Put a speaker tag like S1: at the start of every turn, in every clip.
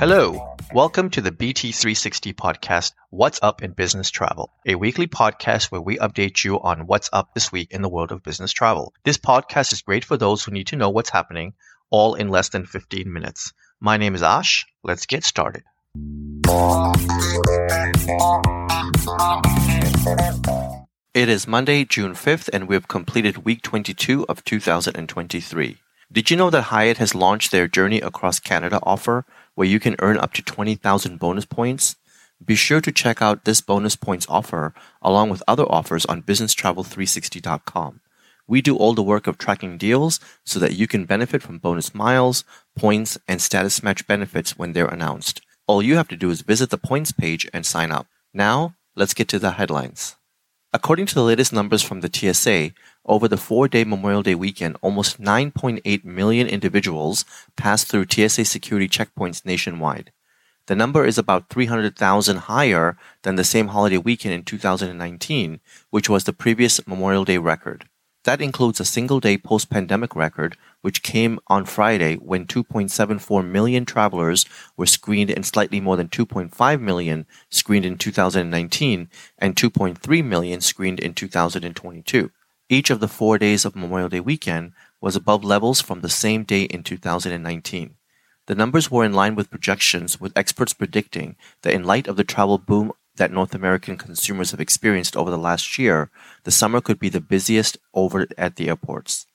S1: Hello, welcome to the BT360 podcast, What's Up in Business Travel, a weekly podcast where we update you on what's up this week in the world of business travel. This podcast is great for those who need to know what's happening, all in less than 15 minutes. My name is Ash. Let's get started. It is Monday, June 5th, and we have completed week 22 of 2023. Did you know that Hyatt has launched their Journey Across Canada offer where you can earn up to 20,000 bonus points? Be sure to check out this bonus points offer along with other offers on businesstravel360.com. We do all the work of tracking deals so that you can benefit from bonus miles, points, and status match benefits when they're announced. All you have to do is visit the points page and sign up. Now, let's get to the headlines. According to the latest numbers from the TSA, over the four day Memorial Day weekend, almost 9.8 million individuals passed through TSA security checkpoints nationwide. The number is about 300,000 higher than the same holiday weekend in 2019, which was the previous Memorial Day record. That includes a single day post pandemic record, which came on Friday when 2.74 million travelers were screened and slightly more than 2.5 million screened in 2019 and 2.3 million screened in 2022. Each of the four days of Memorial Day weekend was above levels from the same day in 2019. The numbers were in line with projections, with experts predicting that in light of the travel boom that North American consumers have experienced over the last year, the summer could be the busiest over at the airports.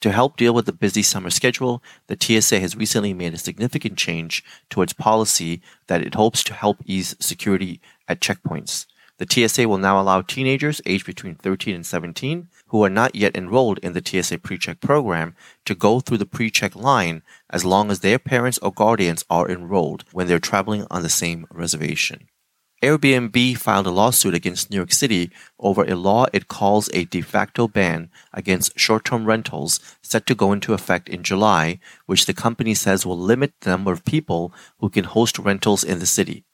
S1: To help deal with the busy summer schedule, the TSA has recently made a significant change to its policy that it hopes to help ease security at checkpoints. The TSA will now allow teenagers aged between 13 and 17 who are not yet enrolled in the TSA PreCheck program to go through the PreCheck line as long as their parents or guardians are enrolled when they're traveling on the same reservation. Airbnb filed a lawsuit against New York City over a law it calls a de facto ban against short-term rentals set to go into effect in July, which the company says will limit the number of people who can host rentals in the city.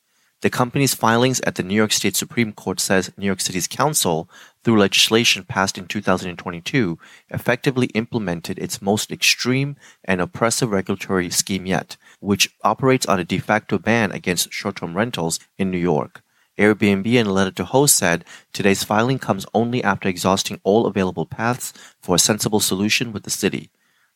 S1: The company's filings at the New York State Supreme Court says New York City's council, through legislation passed in 2022, effectively implemented its most extreme and oppressive regulatory scheme yet, which operates on a de facto ban against short-term rentals in New York. Airbnb in a letter to hosts said today's filing comes only after exhausting all available paths for a sensible solution with the city.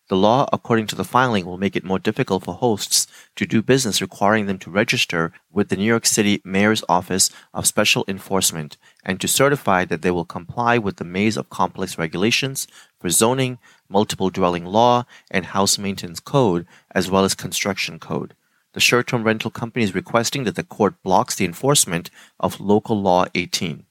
S1: The law, according to the filing, will make it more difficult for hosts to do business requiring them to register with the New York City Mayor's Office of Special Enforcement and to certify that they will comply with the maze of complex regulations for zoning, multiple dwelling law, and house maintenance code, as well as construction code. The short-term rental company is requesting that the court blocks the enforcement of Local Law 18.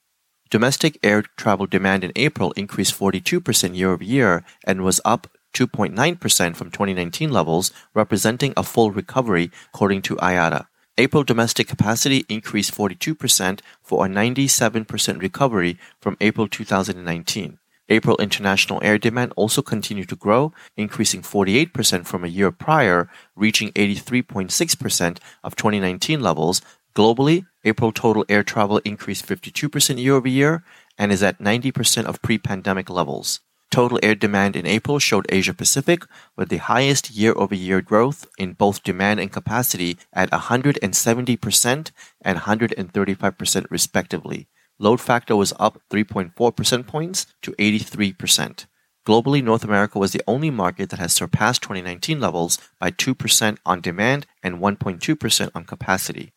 S1: Domestic air travel demand in April increased 42% year over year and was up 2.9% from 2019 levels, representing a full recovery, according to IATA. April domestic capacity increased 42% for a 97% recovery from April 2019. April international air demand also continued to grow, increasing 48% from a year prior, reaching 83.6% of 2019 levels. Globally, April total air travel increased 52% year over year and is at 90% of pre pandemic levels. Total air demand in April showed Asia Pacific with the highest year-over-year growth in both demand and capacity at 170% and 135% respectively. Load factor was up 3.4 percent points to 83%. Globally, North America was the only market that has surpassed 2019 levels by 2% on demand and 1.2% on capacity.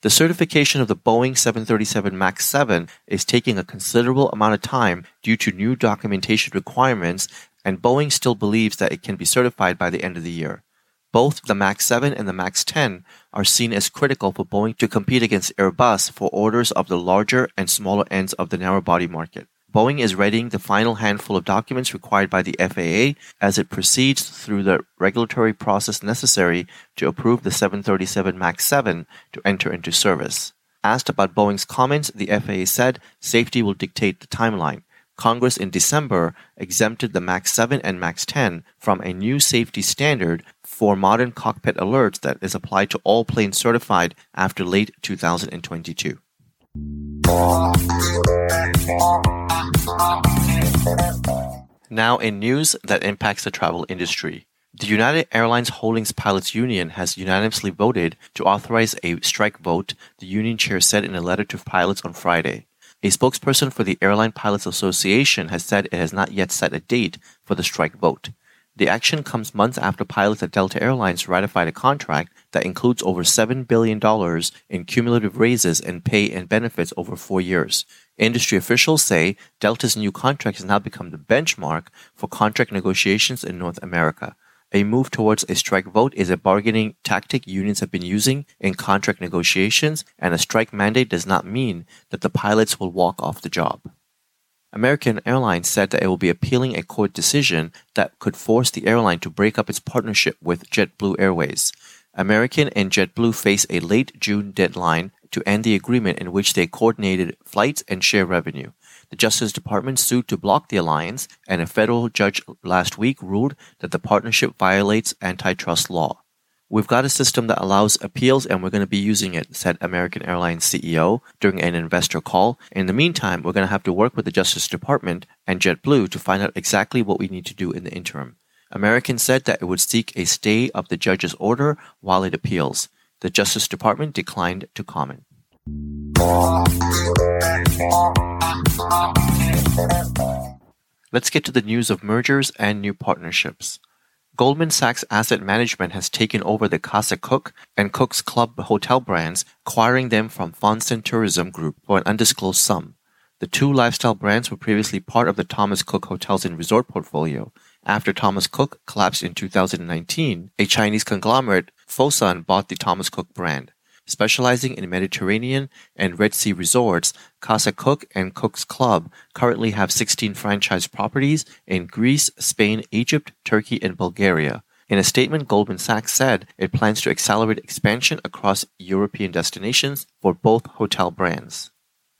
S1: The certification of the Boeing 737 MAX 7 is taking a considerable amount of time due to new documentation requirements, and Boeing still believes that it can be certified by the end of the year. Both the MAX 7 and the MAX 10 are seen as critical for Boeing to compete against Airbus for orders of the larger and smaller ends of the narrow body market. Boeing is readying the final handful of documents required by the FAA as it proceeds through the regulatory process necessary to approve the 737 MAX 7 to enter into service. Asked about Boeing's comments, the FAA said safety will dictate the timeline. Congress in December exempted the MAX 7 and MAX 10 from a new safety standard for modern cockpit alerts that is applied to all planes certified after late 2022. Now, in news that impacts the travel industry. The United Airlines Holdings Pilots Union has unanimously voted to authorize a strike vote, the union chair said in a letter to pilots on Friday. A spokesperson for the Airline Pilots Association has said it has not yet set a date for the strike vote. The action comes months after pilots at Delta Airlines ratified a contract that includes over $7 billion in cumulative raises in pay and benefits over four years. Industry officials say Delta's new contract has now become the benchmark for contract negotiations in North America. A move towards a strike vote is a bargaining tactic unions have been using in contract negotiations, and a strike mandate does not mean that the pilots will walk off the job. American Airlines said that it will be appealing a court decision that could force the airline to break up its partnership with JetBlue Airways. American and JetBlue face a late June deadline to end the agreement in which they coordinated flights and share revenue. The Justice Department sued to block the alliance, and a federal judge last week ruled that the partnership violates antitrust law. We've got a system that allows appeals and we're going to be using it, said American Airlines CEO during an investor call. In the meantime, we're going to have to work with the Justice Department and JetBlue to find out exactly what we need to do in the interim. American said that it would seek a stay of the judge's order while it appeals. The Justice Department declined to comment. Let's get to the news of mergers and new partnerships. Goldman Sachs Asset Management has taken over the Casa Cook and Cook's Club hotel brands, acquiring them from Fosun Tourism Group for an undisclosed sum. The two lifestyle brands were previously part of the Thomas Cook Hotels and Resort portfolio. After Thomas Cook collapsed in 2019, a Chinese conglomerate, Fosun, bought the Thomas Cook brand. Specializing in Mediterranean and Red Sea resorts, Casa Cook and Cook's Club currently have 16 franchise properties in Greece, Spain, Egypt, Turkey, and Bulgaria. In a statement, Goldman Sachs said it plans to accelerate expansion across European destinations for both hotel brands.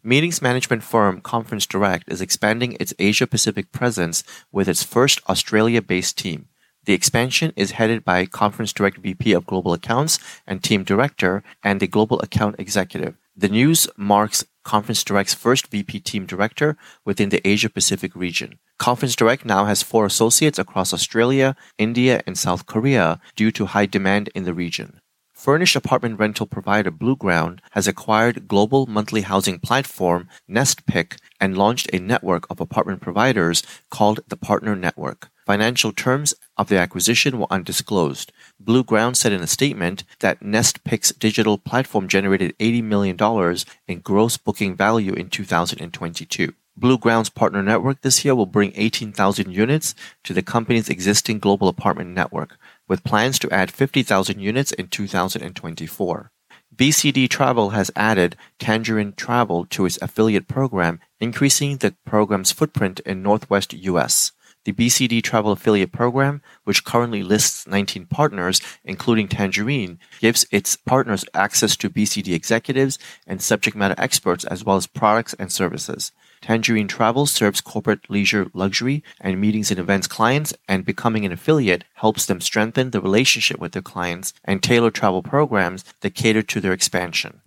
S1: Meetings management firm Conference Direct is expanding its Asia Pacific presence with its first Australia based team. The expansion is headed by Conference Direct VP of Global Accounts and Team Director and the Global Account Executive. The news marks Conference Direct's first VP Team Director within the Asia Pacific region. Conference Direct now has four associates across Australia, India, and South Korea due to high demand in the region. Furnished apartment rental provider Blueground has acquired global monthly housing platform NestPick and launched a network of apartment providers called the Partner Network. Financial terms of the acquisition were undisclosed. Blueground said in a statement that NestPick's digital platform generated $80 million in gross booking value in 2022. Blueground's partner network this year will bring 18,000 units to the company's existing global apartment network, with plans to add 50,000 units in 2024. BCD Travel has added Tangerine Travel to its affiliate program, increasing the program's footprint in Northwest U.S. The BCD Travel Affiliate Program, which currently lists 19 partners, including Tangerine, gives its partners access to BCD executives and subject matter experts as well as products and services. Tangerine Travel serves corporate leisure, luxury, and meetings and events clients, and becoming an affiliate helps them strengthen the relationship with their clients and tailor travel programs that cater to their expansion.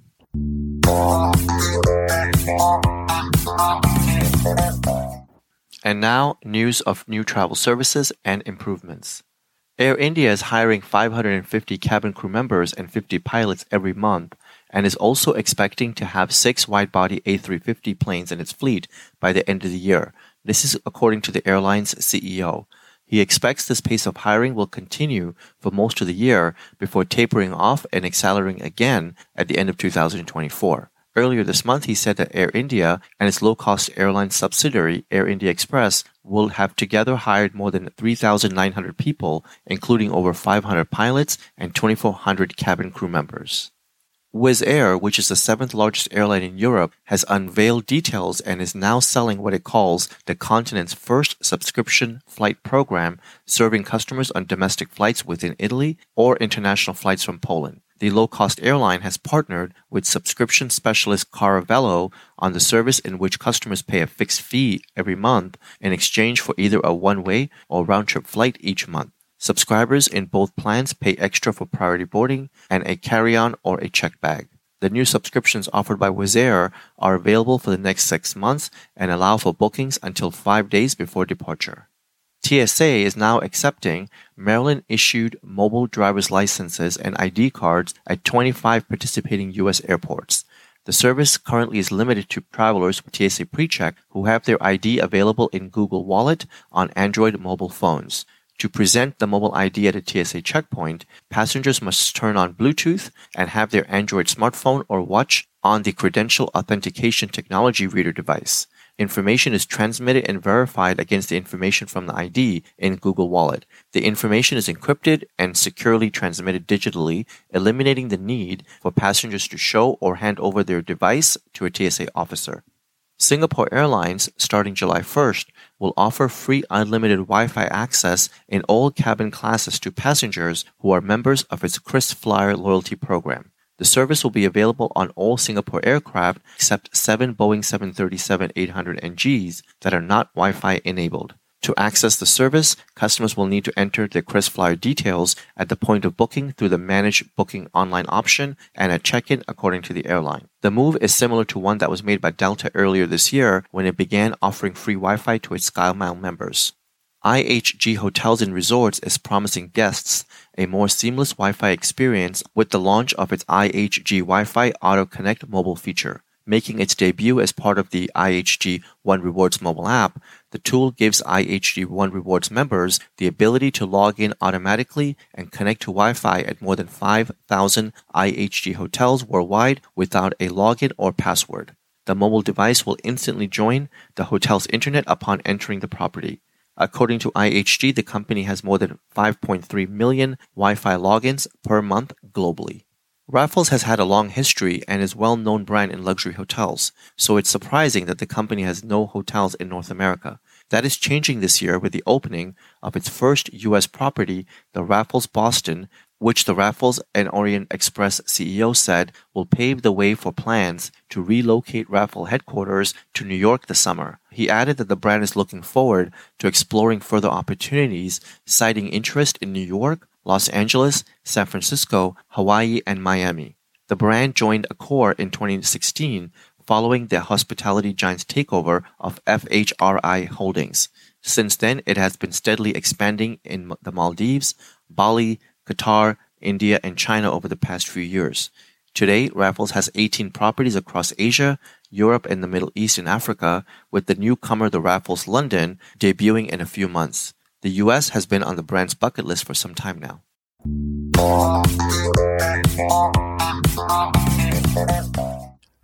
S1: And now, news of new travel services and improvements. Air India is hiring 550 cabin crew members and 50 pilots every month and is also expecting to have six wide-body A350 planes in its fleet by the end of the year. This is according to the airline's CEO. He expects this pace of hiring will continue for most of the year before tapering off and accelerating again at the end of 2024. Earlier this month, he said that Air India and its low cost airline subsidiary, Air India Express, will have together hired more than 3,900 people, including over 500 pilots and 2,400 cabin crew members. Wizz Air, which is the seventh largest airline in Europe, has unveiled details and is now selling what it calls the continent's first subscription flight program, serving customers on domestic flights within Italy or international flights from Poland. The low cost airline has partnered with subscription specialist Caravelo on the service in which customers pay a fixed fee every month in exchange for either a one way or round trip flight each month. Subscribers in both plans pay extra for priority boarding and a carry on or a check bag. The new subscriptions offered by Wizz Air are available for the next six months and allow for bookings until five days before departure. TSA is now accepting Maryland issued mobile driver's licenses and ID cards at 25 participating U.S. airports. The service currently is limited to travelers with TSA PreCheck who have their ID available in Google Wallet on Android mobile phones. To present the mobile ID at a TSA checkpoint, passengers must turn on Bluetooth and have their Android smartphone or watch on the credential authentication technology reader device. Information is transmitted and verified against the information from the ID in Google Wallet. The information is encrypted and securely transmitted digitally, eliminating the need for passengers to show or hand over their device to a TSA officer. Singapore Airlines, starting July 1st, will offer free unlimited Wi-Fi access in all cabin classes to passengers who are members of its KrisFlyer loyalty program. The service will be available on all Singapore aircraft except seven Boeing 737-800NGs that are not Wi-Fi enabled. To access the service, customers will need to enter their KrisFlyer details at the point of booking through the Manage Booking online option and at check-in according to the airline. The move is similar to one that was made by Delta earlier this year when it began offering free Wi-Fi to its SkyMile members. IHG Hotels and Resorts is promising guests a more seamless Wi-Fi experience with the launch of its IHG Wi-Fi Auto Connect mobile feature. Making its debut as part of the IHG One Rewards mobile app, the tool gives IHG One Rewards members the ability to log in automatically and connect to Wi-Fi at more than 5,000 IHG hotels worldwide without a login or password. The mobile device will instantly join the hotel's internet upon entering the property. According to IHG, the company has more than 5.3 million Wi-Fi logins per month globally. Raffles has had a long history and is a well known brand in luxury hotels, so it's surprising that the company has no hotels in North America. That is changing this year with the opening of its first US property, the Raffles Boston, which the Raffles and Orient Express CEO said will pave the way for plans to relocate Raffles headquarters to New York this summer. He added that the brand is looking forward to exploring further opportunities, citing interest in New York, Los Angeles, San Francisco, Hawaii, and Miami. The brand joined Accor in 2016 following the hospitality giant's takeover of FRHI Holdings. Since then, it has been steadily expanding in the Maldives, Bali, Qatar, India, and China over the past few years. Today, Raffles has 18 properties across Asia, Europe, and the Middle East and Africa, with the newcomer the Raffles London debuting in a few months. The US has been on the brand's bucket list for some time now.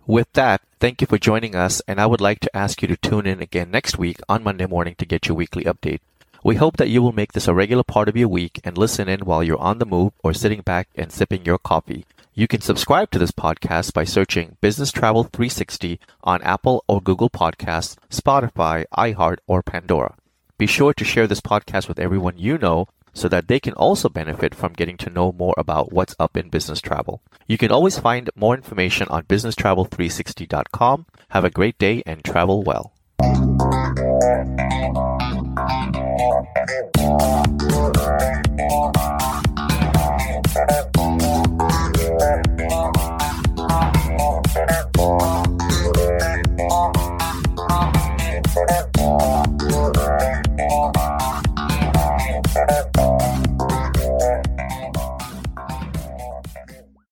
S1: With that, thank you for joining us, and I would like to ask you to tune in again next week on Monday morning to get your weekly update. We hope that you will make this a regular part of your week and listen in while you're on the move or sitting back and sipping your coffee. You can subscribe to this podcast by searching Business Travel 360 on Apple or Google Podcasts, Spotify, iHeart, or Pandora. Be sure to share this podcast with everyone you know so that they can also benefit from getting to know more about what's up in business travel. You can always find more information on businesstravel360.com. Have a great day and travel well.